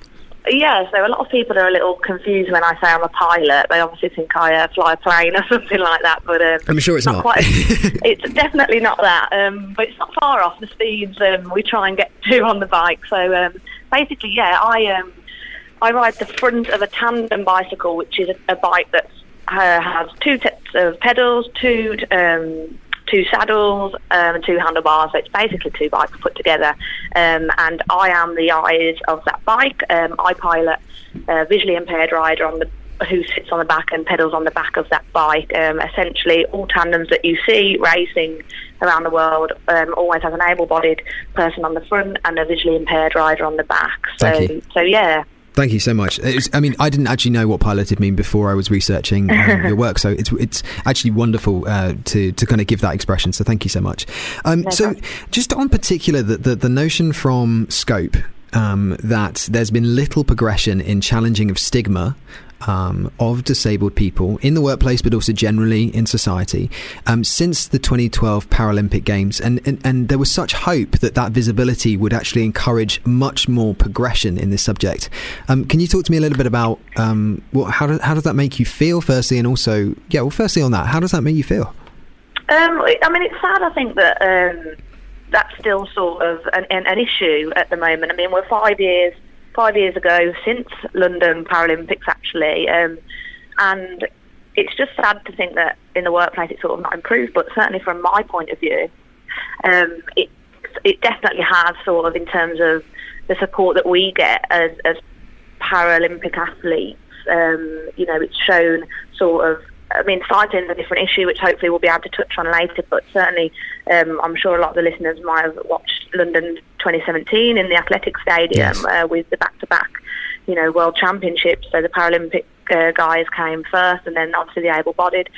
Yeah, so a lot of people are a little confused when I say I'm a pilot. They obviously think I uh, fly a plane or something like that, but um, I'm sure it's not. quite. it's definitely not that, um, but it's not far off the speeds um, we try and get to on the bike. So um, basically, yeah, I um, I ride the front of a tandem bicycle, which is a, a bike that uh, has two sets of pedals, two um, two saddles, um, and two handlebars. So it's basically two bikes put together. Um, and I am the eyes of that bike. Um, I pilot a visually impaired rider on the who sits on the back and pedals on the back of that bike. Um, essentially, all tandems that you see racing around the world um, always has an able-bodied person on the front and a visually impaired rider on the back. So, so yeah. Thank you so much. Was, I mean, I didn't actually know what piloted mean before I was researching um, your work, so it's it's actually wonderful uh, to to kind of give that expression. So thank you so much. Um, No so problem. just on particular the, the the notion from Scope um, that there's been little progression in challenging of stigma um, of disabled people in the workplace, but also generally in society, um, since the 2012 Paralympic Games. And, and, and there was such hope that that visibility would actually encourage much more progression in this subject. Um, can you talk to me a little bit about um, what, how, do, how does that make you feel, firstly, and also, yeah, well, firstly on that, how does that make you feel? Um, I mean, it's sad, I think, that um, that's still sort of an, an, an issue at the moment. I mean, we're five years five years ago since London Paralympics actually, um, and it's just sad to think that in the workplace it's sort of not improved. But certainly from my point of view, um, it it definitely has sort of in terms of the support that we get as, as Paralympic athletes. Um, you know, it's shown sort of I mean, cycling is a different issue, which hopefully we'll be able to touch on later. But certainly, um, I'm sure a lot of the listeners might have watched London 2017 in the Athletic Stadium yes. uh, with the back-to-back, you know, World Championships. So the Paralympic uh, guys came first, and then obviously the able-bodied.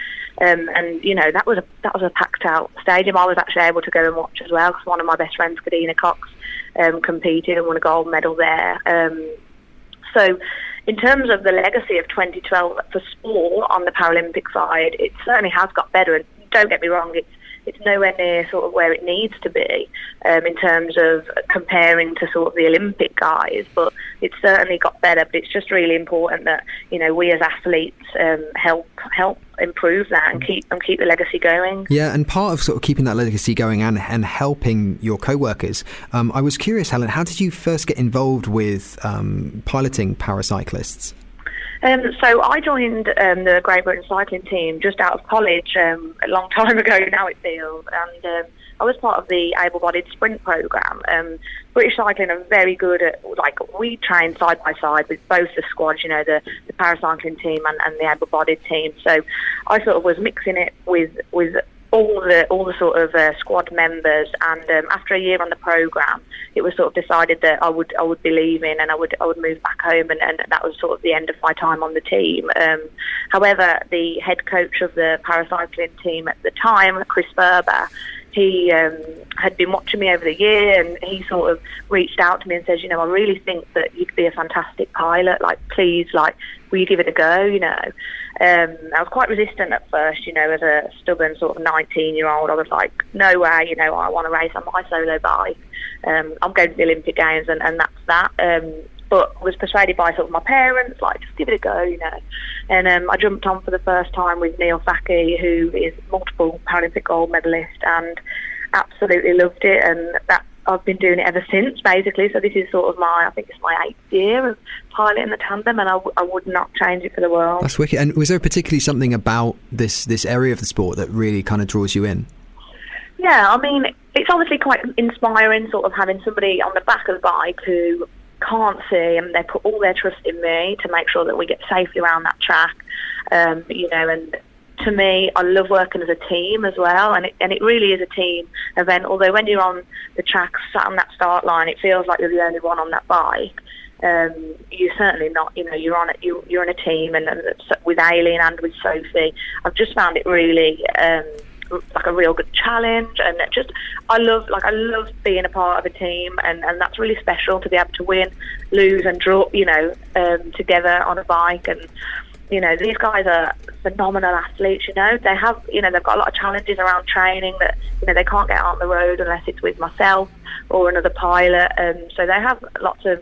Um, and you know that was a that was a packed-out stadium. I was actually able to go and watch as well because one of my best friends, Kadeena Cox, um, competed and won a gold medal there. Um, so in terms of the legacy of 2012 for sport on the Paralympic side, it certainly has got better. And don't get me wrong, it's it's nowhere near sort of where it needs to be um, in terms of comparing to sort of the Olympic guys, but it's certainly got better. But it's just really important that you know we as athletes um, help help improve that and keep and keep the legacy going. Yeah, and part of sort of keeping that legacy going and and helping your co-workers. Um, I was curious, Helen, how did you first get involved with um, piloting paracyclists? Um, so I joined um, the Great Britain cycling team just out of college um, a long time ago now it feels, and um, I was part of the able-bodied sprint program. Um, British Cycling are very good at like we train side by side with both the squads, you know, the, the paracycling team and, and the able-bodied team. So I sort of was mixing it with with all the all the sort of uh, squad members. And um, after a year on the program, it was sort of decided that I would I would be leaving and I would I would move back home, and, and that was sort of the end of my time on the team. Um, however, the head coach of the paracycling team at the time, Chris Furber, he um, had been watching me over the year and he sort of reached out to me and says, you know, I really think that you'd be a fantastic pilot. Like, please, like, will you give it a go, you know? Um, I was quite resistant at first, you know, as a stubborn sort of 19 year old. I was like, no way, you know, I want to race on my solo bike. Um, I'm going to the Olympic Games and, and that's that. Um, but was persuaded by sort of my parents, like, just give it a go, you know. And um, I jumped on for the first time with Neil Fachie, who is multiple Paralympic gold medalist, and absolutely loved it. And that I've been doing it ever since, basically. So this is sort of my, I think it's my eighth year of piloting the tandem, and I, w- I would not change it for the world. That's wicked. And was there particularly something about this this area of the sport that really kind of draws you in? Yeah, I mean, it's obviously quite inspiring, sort of having somebody on the back of the bike who can't see, and they put all their trust in me to make sure that we get safely around that track. Um, you know, and to me, I love working as a team as well, and it, and it really is a team event. Although when you're on the track, sat on that start line, it feels like you're the only one on that bike. Um, you're certainly not. You know, you're on it. You, you're in a team, and, and with Aileen and with Sophie, I've just found it really. Um, like a real good challenge and just I love like I love being a part of a team and, and that's really special to be able to win, lose and draw you know um, together on a bike and you know, these guys are phenomenal athletes, you know. They have, you know, they've got a lot of challenges around training that, you know, they can't get on the road unless it's with myself or another pilot. Um, so they have lots of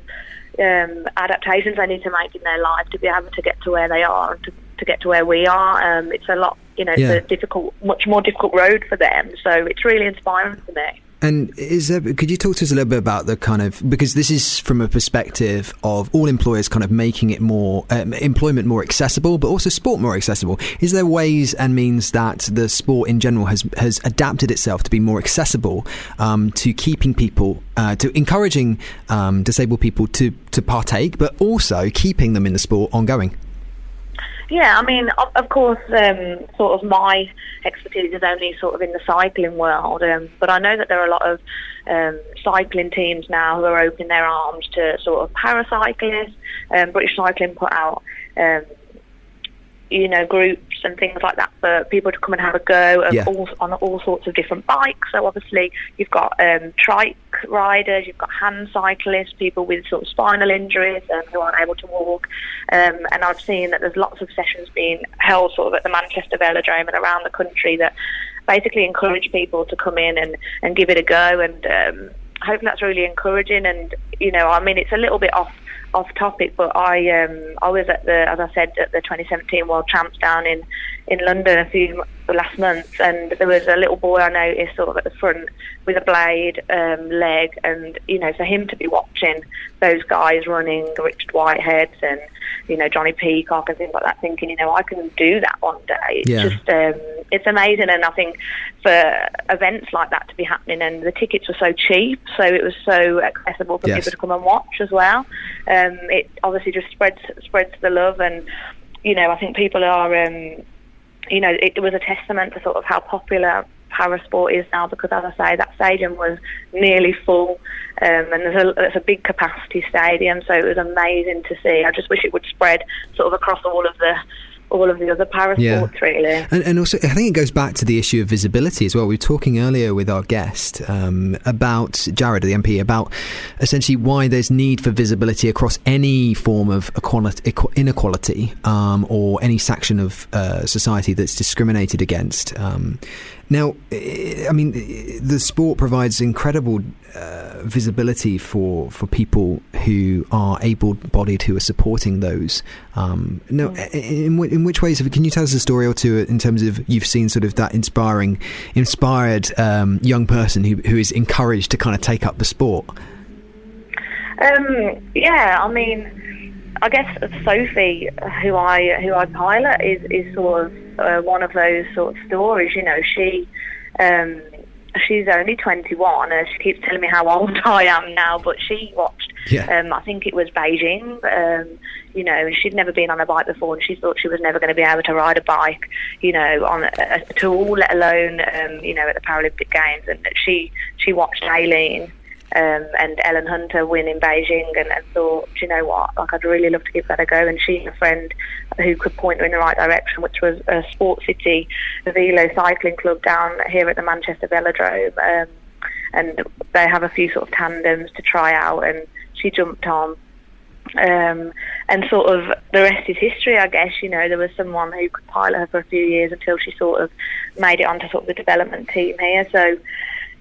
um, adaptations they need to make in their life to be able to get to where they are and to, to get to where we are. Um, it's a lot, you know, yeah. it's a difficult, much more difficult road for them. So it's really inspiring for me. And is there, could you talk to us a little bit about the kind of because this is from a perspective of all employers kind of making it more um, employment more accessible, but also sport more accessible. Is there ways and means that the sport in general has has adapted itself to be more accessible um, to keeping people uh, to encouraging um, disabled people to to partake, but also keeping them in the sport ongoing? Yeah, I mean, of, of course, um, sort of my expertise is only sort of in the cycling world, um, but I know that there are a lot of um, cycling teams now who are opening their arms to sort of paracyclists. Um, British Cycling put out um, you know, groups and things like that for people to come and have a go yeah. all, on all sorts of different bikes. So obviously you've got um, trikes riders, you've got hand cyclists, people with sort of spinal injuries um, who aren't able to walk. Um, and I've seen that there's lots of sessions being held sort of at the Manchester Velodrome and around the country that basically encourage people to come in and, and give it a go. And um, hopefully that's really encouraging. And, you know, I mean, it's a little bit off off topic, but I um, I was at the as I said at the 2017 World Champs down in in London a few last month, and there was a little boy I noticed sort of at the front with a blade um, leg, and you know for him to be watching those guys running Richard Whiteheads and you know Jonnie Peacock and things like that, thinking you know I can do that one day. It's Yeah. just um, it's amazing, and I think for events like that to be happening, and the tickets were so cheap, so it was so accessible for Yes. people to come and watch as well. Um, it obviously just spreads spreads the love, and you know I think people are. Um, you know, it was a testament to sort of how popular parasport is now because, as I say, that stadium was nearly full, um, and there's a, there's a big capacity stadium, so it was amazing to see. I just wish it would spread sort of across all of the all of the other parasports, Yeah. really. And, and also, I think it goes back to the issue of visibility as well. We were talking earlier with our guest um, about Jared, the MP, about essentially why there's need for visibility across any form of equality, inequality um, or any section of uh, society that's discriminated against. Um, now, eh, I mean, eh, the sport provides incredible uh, visibility for, for people who are able-bodied who are supporting those. Um, now, Mm. in, in which ways? Can you tell us a story or two in terms of you've seen sort of that inspiring, inspired um, young person who who is encouraged to kind of take up the sport? Um, yeah, I mean, I guess Sophie, who I who I pilot, is is sort of uh, one of those sort of stories. You know, she um, she's only 21, and she keeps telling me how old I am now. But she watched, Yeah. um, I think it was Beijing. Um, you know, and she'd never been on a bike before, and she thought she was never going to be able to ride a bike, you know, on a, at all, let alone, um, you know, at the Paralympic Games. And she she watched Aileen um, and Ellen Hunter win in Beijing and, and thought, "Do you know what, like I'd really love to give that a go. And she and a friend who could point her in the right direction, which was a Sport City Velo Cycling Club down here at the Manchester Velodrome. Um, and they have a few sort of tandems to try out, and she jumped on. Um, and sort of the rest is history, I guess. You know, there was someone who could pilot her for a few years until she sort of made it onto sort of the development team here. So,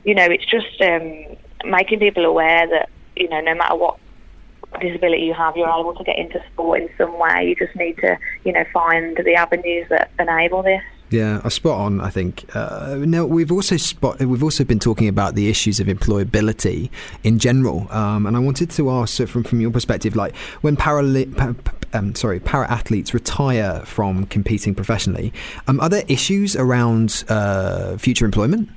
you know, it's just um, making people aware that you know, no matter what disability you have, you're able to get into sport in some way. You just need to, you know, find the avenues that enable this. Yeah, a spot on. I think. Uh, now we've also spot. We've also been talking about the issues of employability in general, um, and I wanted to ask so from from your perspective, like when para, pa, pa- um, sorry, para athletes retire from competing professionally, um, are there issues around uh, future employment?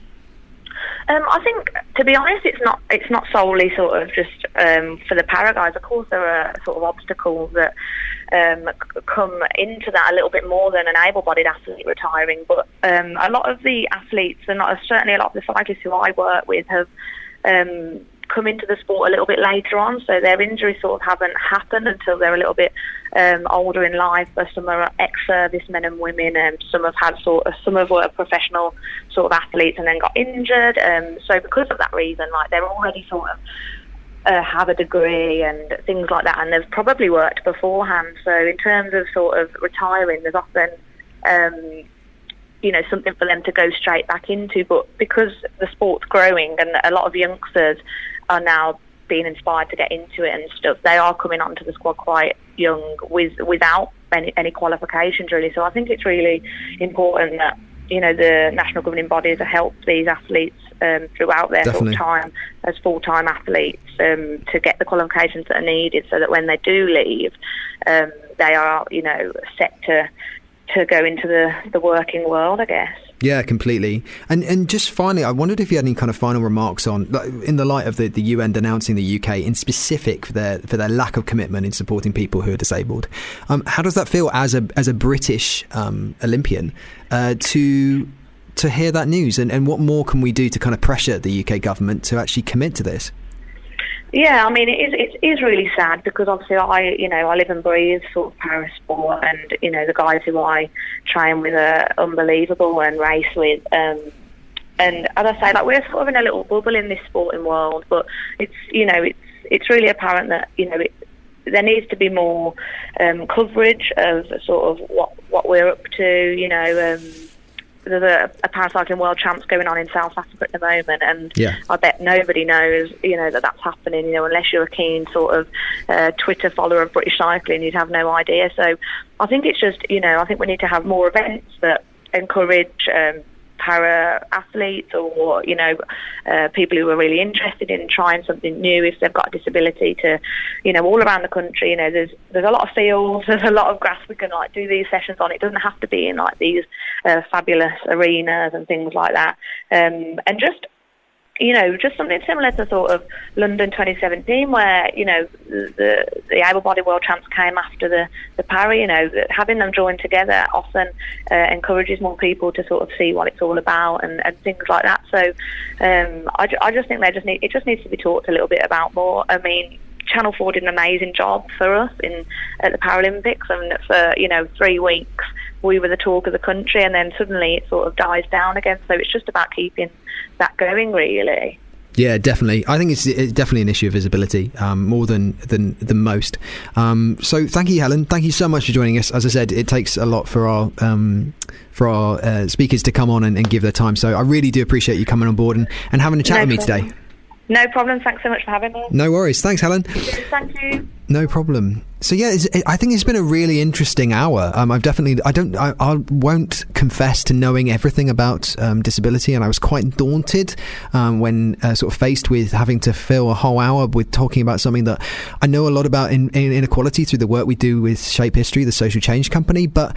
Um, I think, to be honest, it's not it's not solely sort of just um, for the para guys. Of course, there are sort of obstacles that um, come into that a little bit more than an able-bodied athlete retiring. But um, a lot of the athletes, and certainly a lot of the cyclists who I work with, have um, come into the sport a little bit later on. So their injuries sort of haven't happened until they're a little bit um, older in life. But some are ex-service men and women, and some have had sort of some have were professional sort of athletes and then got injured. Um, so because of that reason, like they're already sort of uh, have a degree and things like that, and they've probably worked beforehand. So in terms of sort of retiring, there's often um, you know something for them to go straight back into. But because the sport's growing and a lot of youngsters are now being inspired to get into it and stuff, they are coming onto the squad quite young with without any, any qualifications really. So I think it's really important that you know the national governing bodies help these athletes um, throughout their of time as full-time athletes um, to get the qualifications that are needed, so that when they do leave, um, they are you know set to to go into the the working world, I guess. Yeah, completely. And and just finally, I wondered if you had any kind of final remarks on, in the light of the, the UN denouncing the UK in specific for their for their lack of commitment in supporting people who are disabled. Um, how does that feel as a as a British um, Olympian uh, to to hear that news? And, and what more can we do to kind of pressure the UK government to actually commit to this? Yeah, I mean, it is, it is really sad because obviously I, you know, I live and breathe sort of para sport and, you know, the guys who I train with are unbelievable and race with, um, and as I say, like we're sort of in a little bubble in this sporting world, but it's you know it's it's really apparent that you know it, there needs to be more um, coverage of sort of what what we're up to. You know, um, there's a, a paracycling world champs going on in South Africa at the moment, and Yeah. I bet nobody knows, you know, that that's happening. You know, unless you're a keen sort of uh, Twitter follower of British cycling, you'd have no idea. So I think it's just, you know, I think we need to have more events that encourage. Um, para athletes or you know uh, people who are really interested in trying something new if they've got a disability to you know all around the country you know there's there's a lot of fields there's a lot of grass we can like do these sessions on. It doesn't have to be in like these uh, fabulous arenas and things like that. Um, and just you know, just something similar to sort of London 2017, where you know the the able-bodied world champs came after the the para. You know, having them join together often uh, encourages more people to sort of see what it's all about and, and things like that. So, um, I, I just think they just need it just needs to be talked a little bit about more. I mean. Channel 4 did an amazing job for us in at the Paralympics, and for you know three weeks we were the talk of the country, and then suddenly it sort of dies down again. So it's just about keeping that going, really. Yeah, definitely. I think it's, it's definitely an issue of visibility um, more than than than most. Um, so thank you, Helen. Thank you so much for joining us. As I said, it takes a lot for our um, for our uh, speakers to come on and, and give their time. So I really do appreciate you coming on board and, and having a chat No with me problem. today. No problem. Thanks so much for having me. No worries. Thanks, Helen. Thank you. No problem. So yeah, it's, I think it's been a really interesting hour. Um, I've definitely, I don't, I, I won't confess to knowing everything about um, disability, and I was quite daunted um, when uh, sort of faced with having to fill a whole hour with talking about something that I know a lot about in, in inequality through the work we do with Shape History, the social change company, but.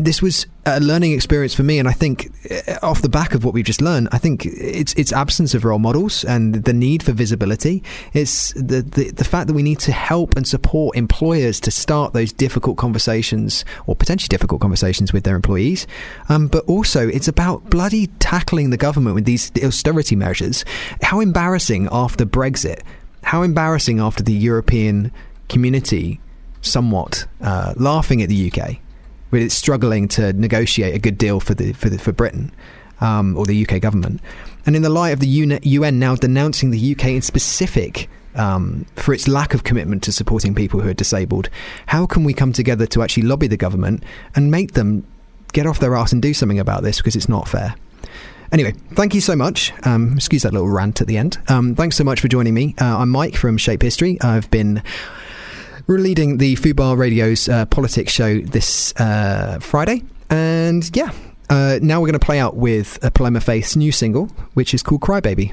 This was a learning experience for me, and I think, uh, off the back of what we've just learned, I think it's it's absence of role models and the need for visibility. It's the, the the fact that we need to help and support employers to start those difficult conversations or potentially difficult conversations with their employees. Um, but also, it's about bloody tackling the government with these austerity measures. How embarrassing after Brexit! How embarrassing after the European community somewhat uh, laughing at the UK with it's struggling to negotiate a good deal for the for the, for Britain um, or the UK government, and in the light of the UN now denouncing the UK in specific um, for its lack of commitment to supporting people who are disabled, how can we come together to actually lobby the government and make them get off their ass and do something about this because it's not fair? Anyway, thank you so much. Um, excuse that little rant at the end. Um, thanks so much for joining me. Uh, I'm Mike from Shape History. I've been leading the Fubar Radio's uh, politics show this uh, Friday. And yeah, uh, now we're going to play out with Paloma Faith's new single, which is called Crybaby.